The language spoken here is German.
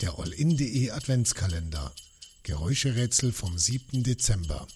Der All-In.de Adventskalender. Geräuscherätsel vom 7. Dezember.